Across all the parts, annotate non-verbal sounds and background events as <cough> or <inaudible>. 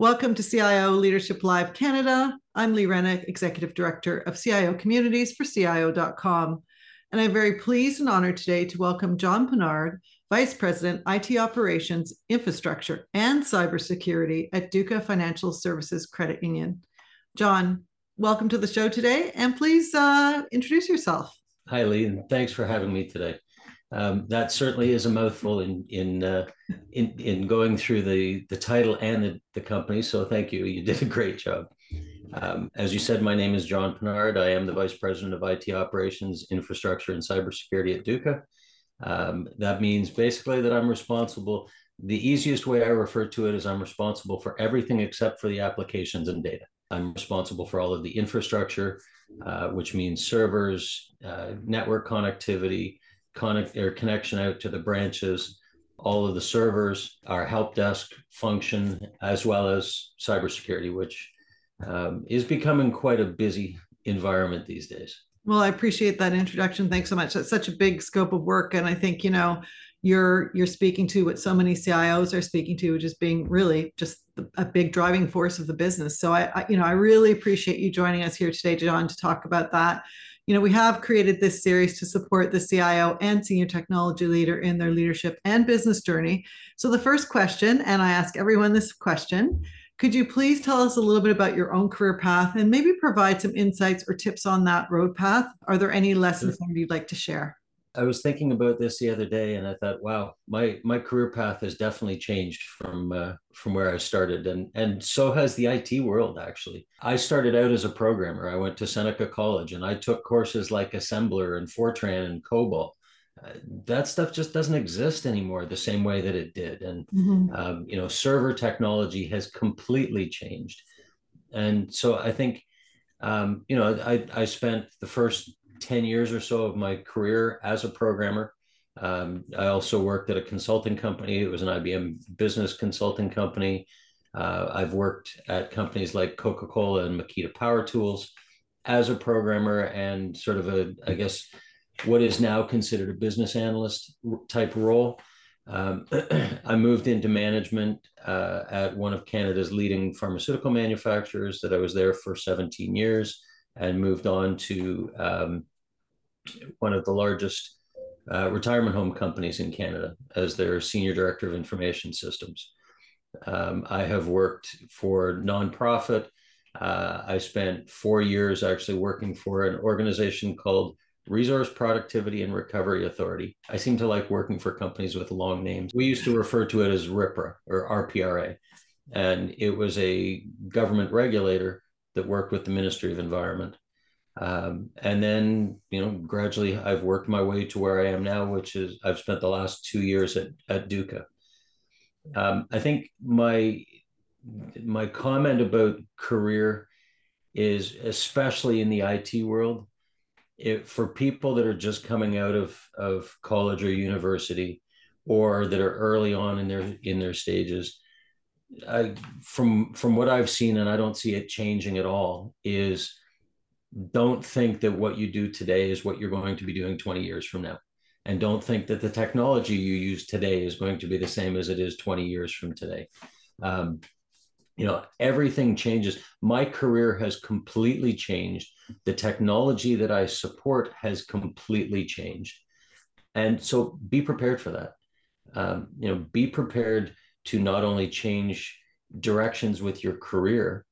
Welcome to CIO Leadership Live Canada. I'm Lee Rennick, Executive Director of CIO Communities for CIO.com. And I'm very pleased and honored today to welcome John Pinard, Vice President, IT Operations, Infrastructure, and Cybersecurity at Duca Financial Services Credit Union. John, welcome to the show today, and please uh, introduce yourself. Hi, Lee, and thanks for having me today. Um, that certainly is a mouthful in in uh, in in going through the the title and the, the company. So thank you. You did a great job. Um, as you said, my name is John Pinard. I am the Vice President of IT Operations, Infrastructure, and Cybersecurity at Duca. Um, that means basically that I'm responsible. The easiest way I refer to it is I'm responsible for everything except for the applications and data. I'm responsible for all of the infrastructure, uh, which means servers, uh, network connectivity, connect or connection out to the branches, all of the servers, our help desk function, as well as cybersecurity, which um, is becoming quite a busy environment these days. Well, I appreciate that introduction. Thanks so much. That's such a big scope of work, and I think you know you're you're speaking to what so many CIOs are speaking to, which is being really just a big driving force of the business. So I, I you know I really appreciate you joining us here today, John, to talk about that you know, we have created this series to support the CIO and senior technology leader in their leadership and business journey. So the first question, and I ask everyone this question, could you please tell us a little bit about your own career path and maybe provide some insights or tips on that road path? Are there any lessons sure. you'd like to share? I was thinking about this the other day, and I thought, wow, my my career path has definitely changed from uh, from where I started, and and so has the IT world. Actually, I started out as a programmer. I went to Seneca College, and I took courses like assembler and Fortran and COBOL. Uh, that stuff just doesn't exist anymore the same way that it did, and mm-hmm. um, you know, server technology has completely changed, and so I think. Um, you know, I, I spent the first 10 years or so of my career as a programmer. Um, I also worked at a consulting company. It was an IBM business consulting company. Uh, I've worked at companies like Coca Cola and Makita Power Tools as a programmer and sort of a, I guess, what is now considered a business analyst type role. Um, <clears throat> I moved into management uh, at one of Canada's leading pharmaceutical manufacturers that I was there for 17 years and moved on to um, one of the largest uh, retirement home companies in Canada as their senior director of information systems. Um, I have worked for nonprofit. Uh, I spent four years actually working for an organization called Resource Productivity and Recovery Authority. I seem to like working for companies with long names. We used to refer to it as RIPRA or RPRA, and it was a government regulator that worked with the Ministry of Environment. Um, and then, you know, gradually I've worked my way to where I am now, which is I've spent the last two years at, at Duca. Um, I think my my comment about career is especially in the IT world, it, for people that are just coming out of, of college or university or that are early on in their in their stages, I, from from what I've seen, and I don't see it changing at all, is don't think that what you do today is what you're going to be doing 20 years from now. And don't think that the technology you use today is going to be the same as it is 20 years from today. Um, you know, everything changes. My career has completely changed. The technology that I support has completely changed. And so be prepared for that. Um, you know, be prepared to not only change directions with your career,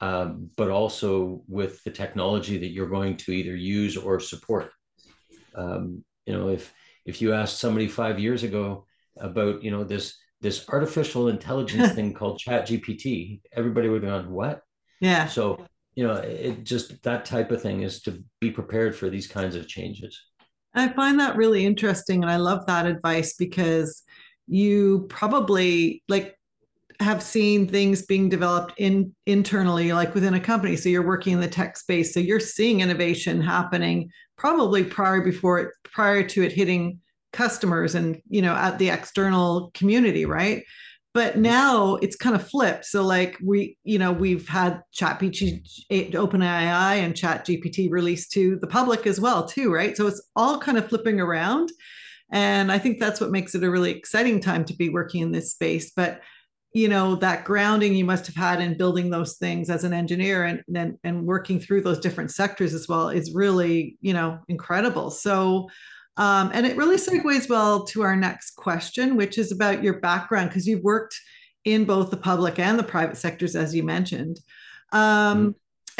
um, but also with the technology that you're going to either use or support. Um, you know, if if you asked somebody five years ago about you know this this artificial intelligence <laughs> thing called Chat GPT, everybody would have gone, "What?" Yeah. So you know, it just that type of thing is to be prepared for these kinds of changes. I find that really interesting, and I love that advice because you probably like have seen things being developed in internally like within a company. So you're working in the tech space so you're seeing innovation happening probably prior before it prior to it hitting customers and you know at the external community right? But mm-hmm. now it's kind of flipped. So like we you know we've had chat GPT, openai and chat gpt released to the public as well too right? So it's all kind of flipping around. And i think that's what makes it a really exciting time to be working in this space. But you know that grounding you must have had in building those things as an engineer and and, and working through those different sectors as well is really you know incredible. So um, and it really segues well to our next question which is about your background because you've worked in both the public and the private sectors as you mentioned. Um, mm-hmm.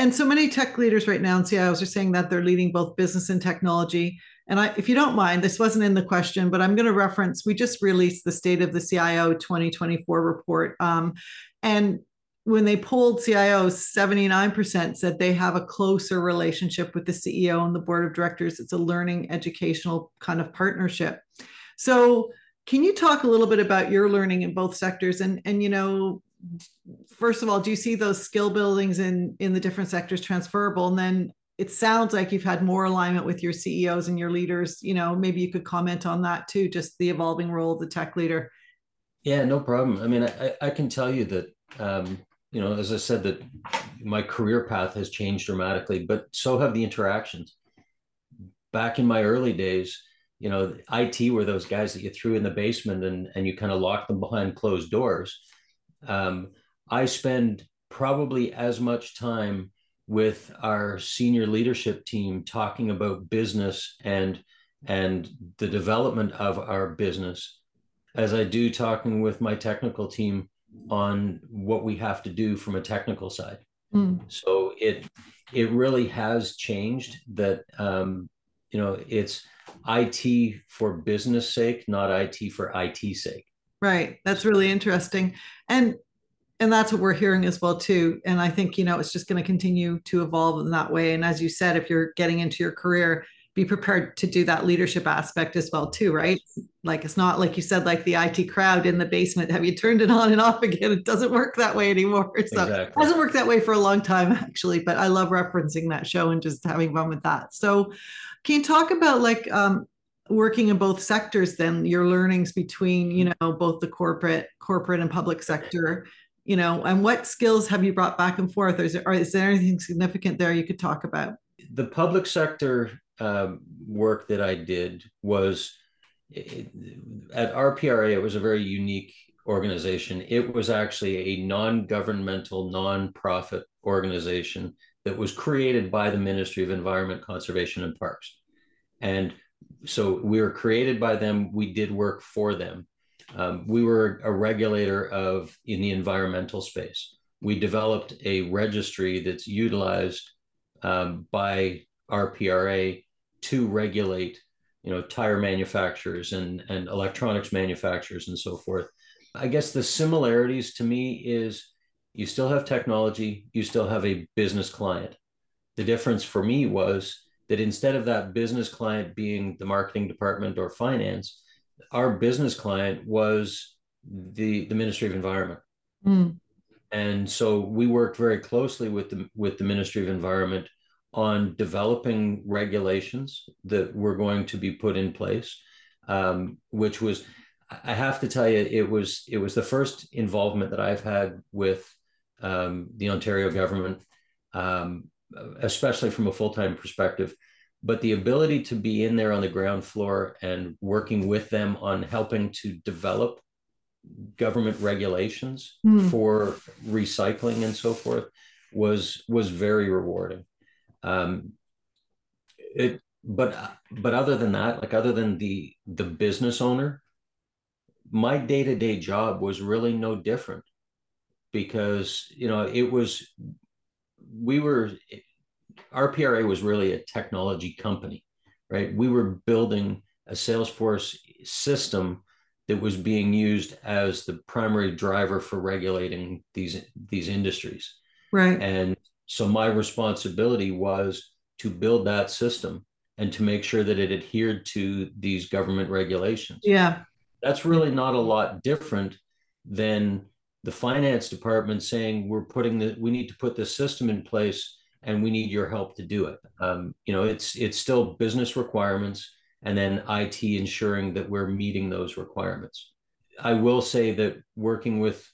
And so many tech leaders right now and cios are saying that they're leading both business and technology and I, if you don't mind, this wasn't in the question, but I'm going to reference. We just released the State of the CIO 2024 report, um, and when they polled CIOs, 79% said they have a closer relationship with the CEO and the board of directors. It's a learning educational kind of partnership. So, can you talk a little bit about your learning in both sectors? And and you know, first of all, do you see those skill buildings in in the different sectors transferable? And then it sounds like you've had more alignment with your CEOs and your leaders. You know, maybe you could comment on that too, just the evolving role of the tech leader. Yeah, no problem. I mean, I, I can tell you that, um, you know, as I said, that my career path has changed dramatically, but so have the interactions. Back in my early days, you know, IT were those guys that you threw in the basement and, and you kind of locked them behind closed doors. Um, I spend probably as much time with our senior leadership team talking about business and and the development of our business as I do talking with my technical team on what we have to do from a technical side. Mm. So it it really has changed that um, you know it's IT for business sake, not IT for IT sake. Right. That's really interesting. And and that's what we're hearing as well too and i think you know it's just going to continue to evolve in that way and as you said if you're getting into your career be prepared to do that leadership aspect as well too right like it's not like you said like the it crowd in the basement have you turned it on and off again it doesn't work that way anymore <laughs> so exactly. it hasn't worked that way for a long time actually but i love referencing that show and just having fun with that so can you talk about like um, working in both sectors then your learnings between you know both the corporate corporate and public sector you know, and what skills have you brought back and forth? Or is there, or is there anything significant there you could talk about? The public sector uh, work that I did was it, at RPRA, it was a very unique organization. It was actually a non governmental, non profit organization that was created by the Ministry of Environment, Conservation, and Parks. And so we were created by them, we did work for them. Um, we were a regulator of in the environmental space. We developed a registry that's utilized um, by RPRA to regulate, you know, tire manufacturers and and electronics manufacturers and so forth. I guess the similarities to me is you still have technology, you still have a business client. The difference for me was that instead of that business client being the marketing department or finance, our business client was the the Ministry of Environment. Mm. And so we worked very closely with the with the Ministry of Environment on developing regulations that were going to be put in place, um, which was I have to tell you it was it was the first involvement that I've had with um, the Ontario government, um, especially from a full time perspective but the ability to be in there on the ground floor and working with them on helping to develop government regulations mm. for recycling and so forth was was very rewarding um it but but other than that like other than the the business owner my day-to-day job was really no different because you know it was we were RPRA was really a technology company, right? We were building a Salesforce system that was being used as the primary driver for regulating these these industries. Right. And so my responsibility was to build that system and to make sure that it adhered to these government regulations. Yeah. That's really not a lot different than the finance department saying we're putting the we need to put this system in place and we need your help to do it. Um, you know, it's it's still business requirements, and then IT ensuring that we're meeting those requirements. I will say that working with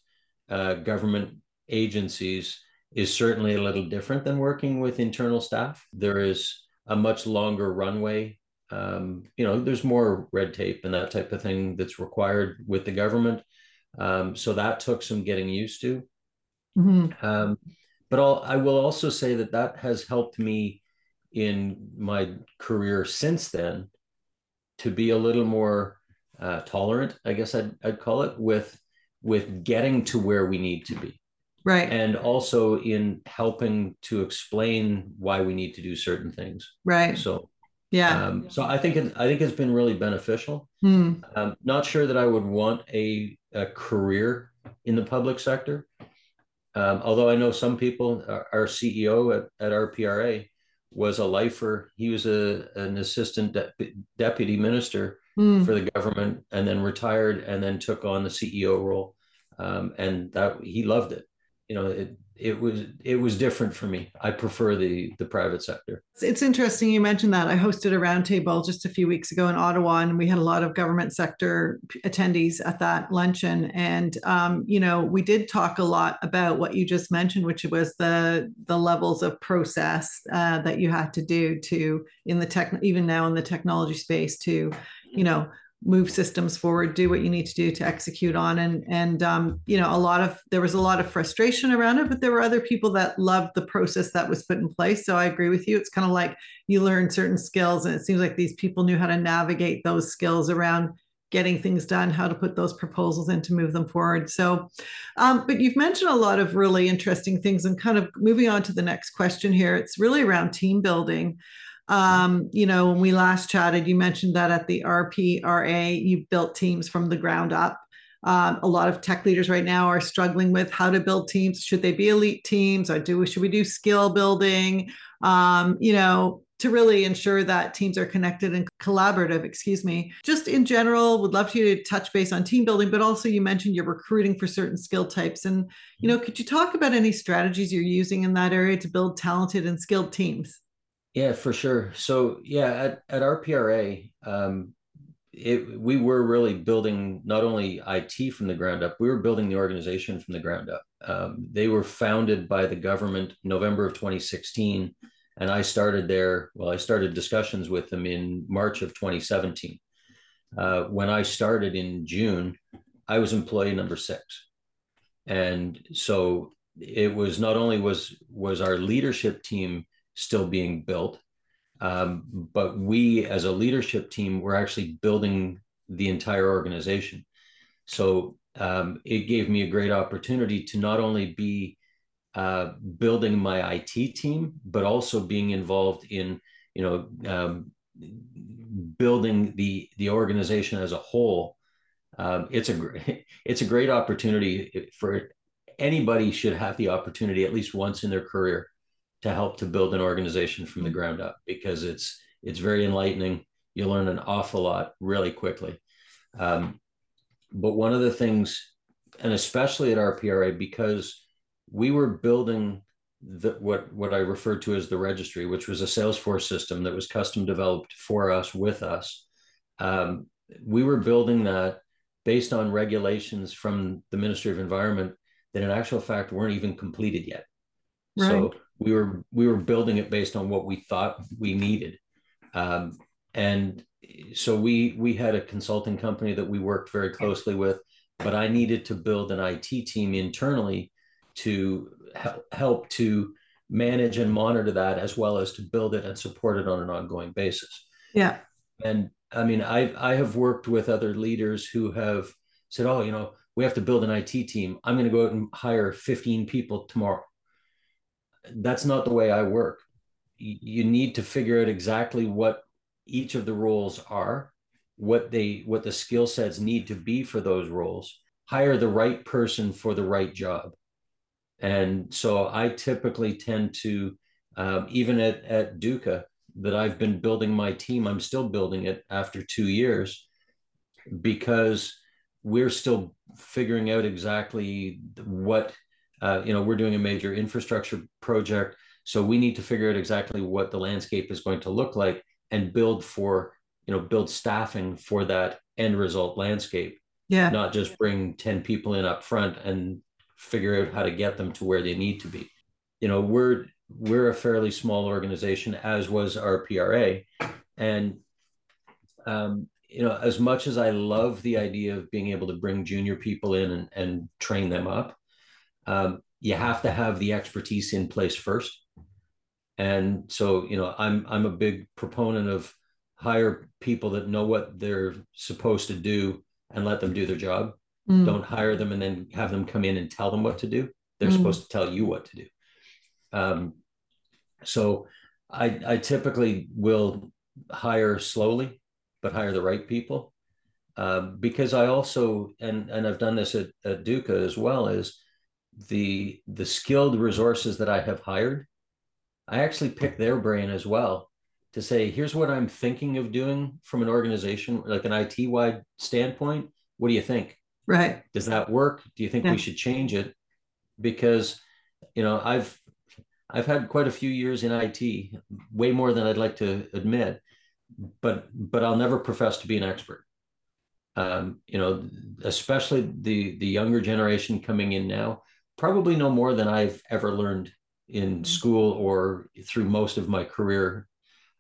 uh, government agencies is certainly a little different than working with internal staff. There is a much longer runway. Um, you know, there's more red tape and that type of thing that's required with the government. Um, so that took some getting used to. Mm-hmm. Um, but I'll, I will also say that that has helped me in my career since then to be a little more uh, tolerant, I guess I'd, I'd call it, with with getting to where we need to be. Right. And also in helping to explain why we need to do certain things. Right. So yeah. Um, so I think it, I think it's been really beneficial. Hmm. Um, not sure that I would want a, a career in the public sector. Um, although I know some people, our, our CEO at, at RPRA was a lifer. He was a an assistant de- deputy minister mm. for the government, and then retired, and then took on the CEO role, um, and that he loved it. You know, it, it was it was different for me. I prefer the the private sector. It's interesting you mentioned that. I hosted a roundtable just a few weeks ago in Ottawa, and we had a lot of government sector attendees at that luncheon. And um, you know, we did talk a lot about what you just mentioned, which was the the levels of process uh, that you had to do to in the tech, even now in the technology space, to you know move systems forward do what you need to do to execute on. And and um, you know a lot of there was a lot of frustration around it but there were other people that loved the process that was put in place. So i agree with you. It's kind of like you learn certain skills and it seems like these people knew how to navigate those skills around getting things done how to put those proposals in to move them forward. So um, but you've mentioned a lot of really interesting things and kind of moving on to the next question here. It's really around team building um, you know, when we last chatted, you mentioned that at the RPRA, you built teams from the ground up. Um, a lot of tech leaders right now are struggling with how to build teams. Should they be elite teams, or do should we do skill building? Um, you know, to really ensure that teams are connected and collaborative. Excuse me. Just in general, would love for you to touch base on team building, but also you mentioned you're recruiting for certain skill types, and you know, could you talk about any strategies you're using in that area to build talented and skilled teams? Yeah, for sure. So yeah, at, at RPRA, um, it, we were really building not only IT from the ground up, we were building the organization from the ground up. Um, they were founded by the government November of 2016, and I started there. Well, I started discussions with them in March of 2017. Uh, when I started in June, I was employee number six, and so it was not only was was our leadership team still being built. Um, but we, as a leadership team, we're actually building the entire organization. So um, it gave me a great opportunity to not only be uh, building my IT team, but also being involved in, you know, um, building the the organization as a whole. Um, it's a <laughs> it's a great opportunity for anybody should have the opportunity at least once in their career to help to build an organization from the mm-hmm. ground up because it's it's very enlightening. You learn an awful lot really quickly. Um, but one of the things, and especially at RPRA, because we were building the, what what I referred to as the registry, which was a Salesforce system that was custom developed for us with us. Um, we were building that based on regulations from the Ministry of Environment that, in actual fact, weren't even completed yet. Right. So we were we were building it based on what we thought we needed. Um, and so we we had a consulting company that we worked very closely with but i needed to build an it team internally to help to manage and monitor that as well as to build it and support it on an ongoing basis. Yeah. And i mean i i have worked with other leaders who have said oh you know we have to build an it team. I'm going to go out and hire 15 people tomorrow that's not the way I work. You need to figure out exactly what each of the roles are, what they what the skill sets need to be for those roles. Hire the right person for the right job. And so I typically tend to, um, even at, at Duca, that I've been building my team, I'm still building it after two years because we're still figuring out exactly what uh, you know, we're doing a major infrastructure project. So we need to figure out exactly what the landscape is going to look like and build for, you know, build staffing for that end result landscape. Yeah. Not just bring 10 people in up front and figure out how to get them to where they need to be. You know, we're we're a fairly small organization, as was RPRA. And um, you know, as much as I love the idea of being able to bring junior people in and, and train them up, um, you have to have the expertise in place first. And so, you know, I'm I'm a big proponent of hire people that know what they're supposed to do and let them do their job. Mm. Don't hire them and then have them come in and tell them what to do. They're mm. supposed to tell you what to do. Um, so I, I typically will hire slowly, but hire the right people. Um, because I also and and I've done this at, at Duca as well is the the skilled resources that I have hired, I actually pick their brain as well to say, here's what I'm thinking of doing from an organization, like an IT wide standpoint. What do you think? Right. Does that work? Do you think yeah. we should change it? Because, you know, I've I've had quite a few years in IT, way more than I'd like to admit, but but I'll never profess to be an expert. Um, you know, especially the the younger generation coming in now, probably know more than I've ever learned in mm-hmm. school or through most of my career.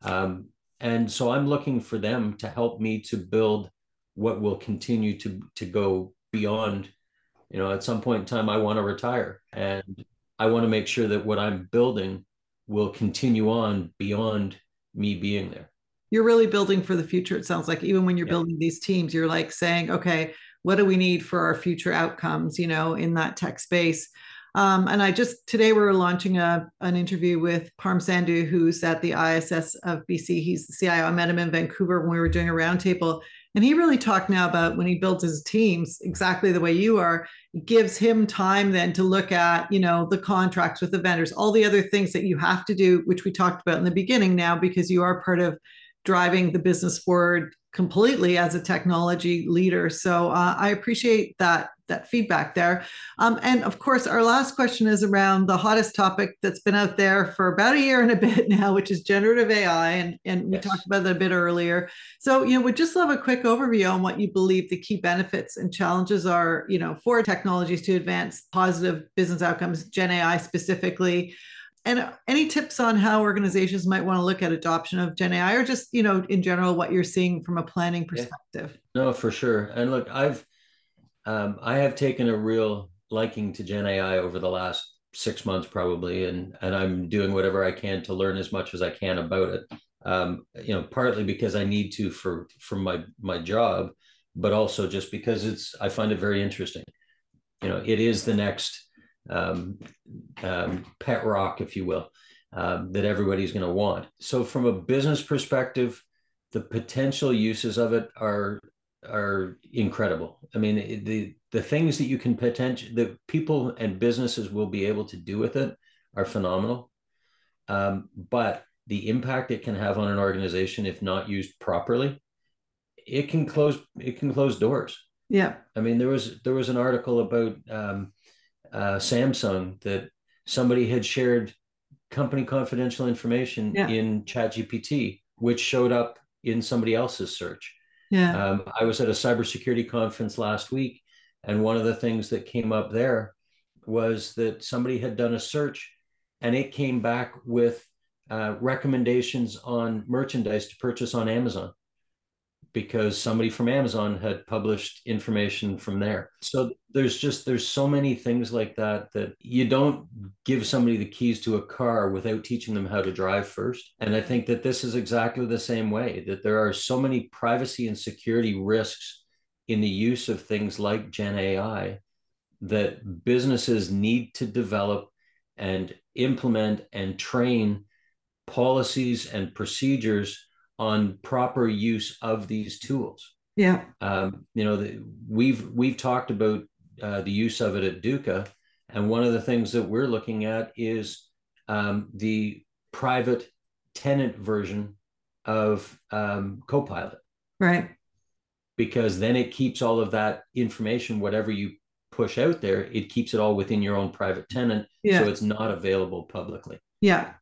Um, and so I'm looking for them to help me to build what will continue to to go beyond. You know, at some point in time, I want to retire, and I want to make sure that what I'm building will continue on beyond me being there. You're really building for the future. It sounds like even when you're yeah. building these teams, you're like saying, okay, what do we need for our future outcomes? You know, in that tech space. Um, and I just today we are launching a, an interview with Parm Sandhu, who's at the ISS of BC. He's the CIO. I met him in Vancouver when we were doing a roundtable. And he really talked now about when he builds his teams exactly the way you are. It gives him time then to look at, you know, the contracts with the vendors, all the other things that you have to do, which we talked about in the beginning now, because you are part of driving the business forward completely as a technology leader. So uh, I appreciate that that feedback there. Um, and of course, our last question is around the hottest topic that's been out there for about a year and a <laughs> bit now, which is generative AI. And, and we yes. talked about that a bit earlier. So, you know, we'd just love a quick overview on what you believe the key benefits and challenges are, you know, for technologies to advance positive business outcomes, Gen AI specifically and any tips on how organizations might want to look at adoption of gen ai or just you know in general what you're seeing from a planning perspective? Yeah. no for sure. And look i've um, i have taken a real liking to gen ai over the last six months probably and and i'm doing whatever i can to learn as much as i can about it. Um, you know partly because i need to for for my my job but also just because it's i find it very interesting. You know it is the next um, um, pet rock, if you will, um, that everybody's going to want. So, from a business perspective, the potential uses of it are are incredible. I mean, the the things that you can potential that people and businesses will be able to do with it are phenomenal. Um, but the impact it can have on an organization, if not used properly, it can close it can close doors. Yeah. I mean, there was there was an article about um, uh, Samsung that somebody had shared company confidential information yeah. in ChatGPT, which showed up in somebody else's search. Yeah. Um, I was at a cybersecurity conference last week, and one of the things that came up there was that somebody had done a search and it came back with uh, recommendations on merchandise to purchase on Amazon because somebody from Amazon had published information from there. So there's just there's so many things like that that you don't give somebody the keys to a car without teaching them how to drive first. And I think that this is exactly the same way that there are so many privacy and security risks in the use of things like Gen AI that businesses need to develop and implement and train policies and procedures on proper use of these tools. Yeah. Um, you know, the, we've we've talked about uh, the use of it at Duca, and one of the things that we're looking at is um, the private tenant version of um, Copilot. Right. Because then it keeps all of that information, whatever you push out there, it keeps it all within your own private tenant, yeah. so it's not available publicly. Yeah.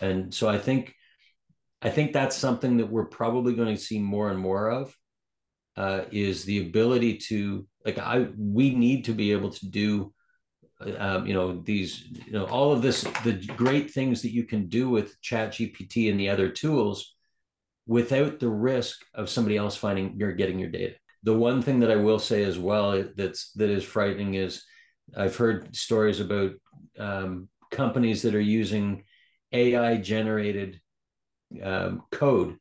And so I think I think that's something that we're probably going to see more and more of uh, is the ability to like I we need to be able to do um, you know these you know all of this the great things that you can do with chat gpt and the other tools without the risk of somebody else finding you're getting your data. The one thing that I will say as well that's that is frightening is I've heard stories about um, companies that are using AI generated um, code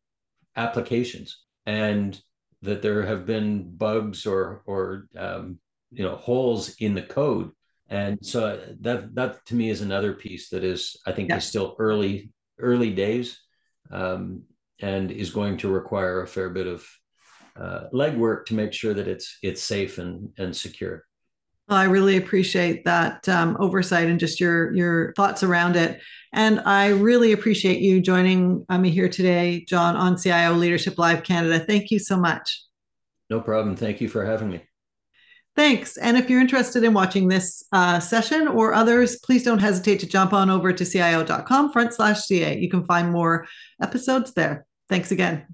applications and that there have been bugs or or um, you know holes in the code. And so that that to me is another piece that is i think is still early early days um, and is going to require a fair bit of uh, legwork to make sure that it's it's safe and and secure I really appreciate that um, oversight and just your your thoughts around it. And I really appreciate you joining me here today, John, on CIO Leadership Live Canada. Thank you so much. No problem. Thank you for having me. Thanks. And if you're interested in watching this uh, session or others, please don't hesitate to jump on over to cio.com front slash CA. You can find more episodes there. Thanks again.